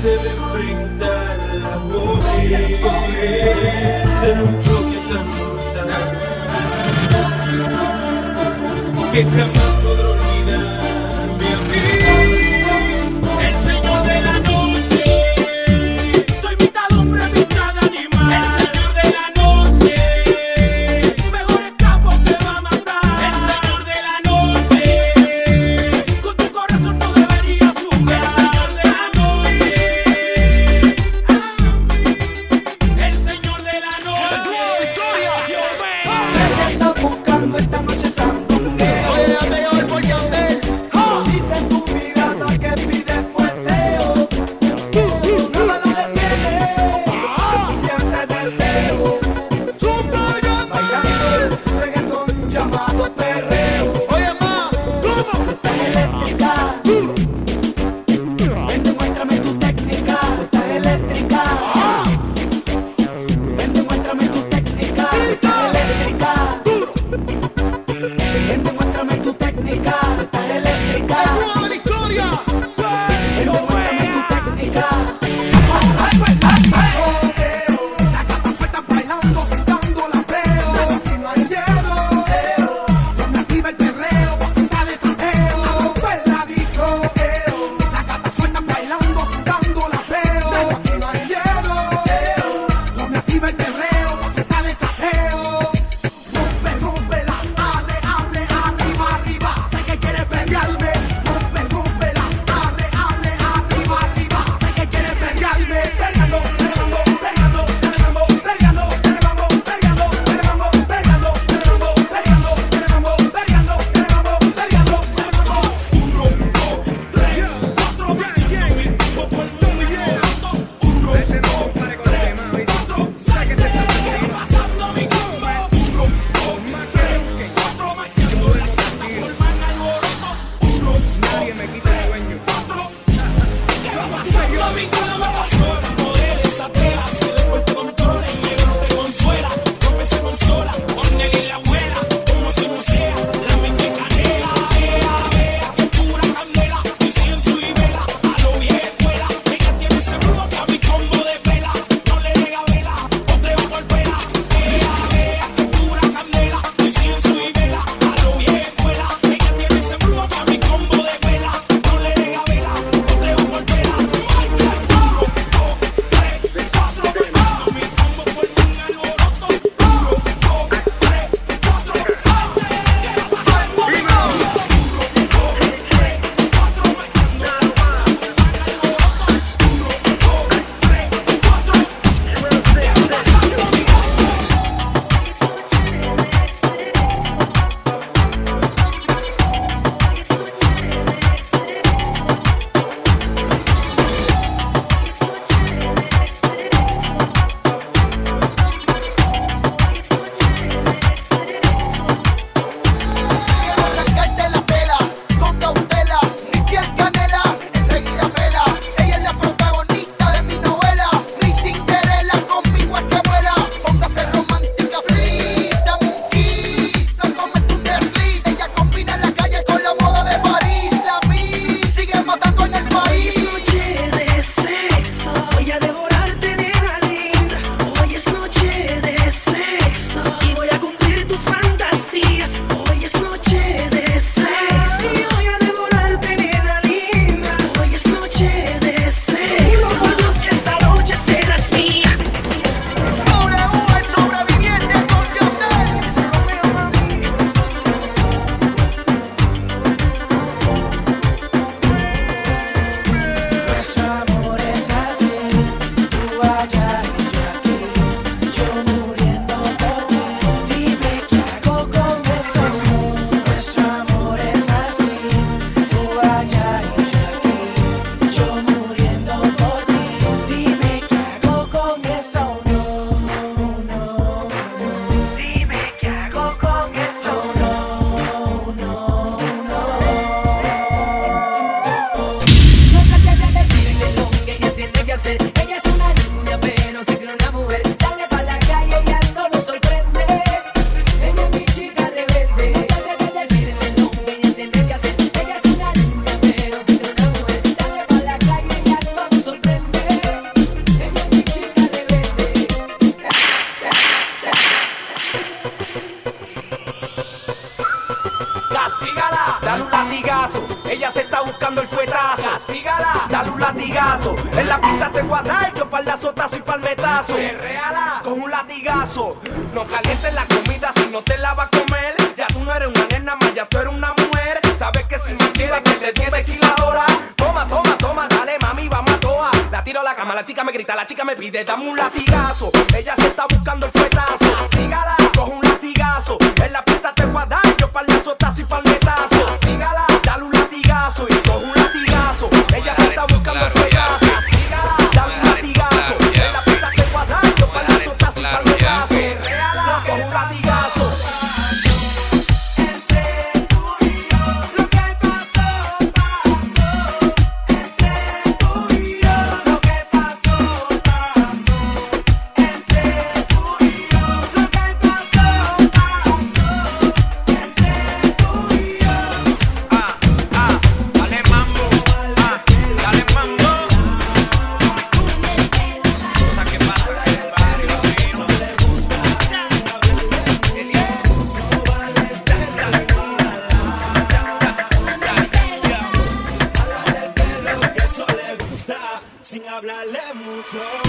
se ve enfrentar la pobreza. Será un choque tan mortal que jamás. la chica me pide, dame un latigazo. Ella se está buscando el fuetazo. hablarle mucho.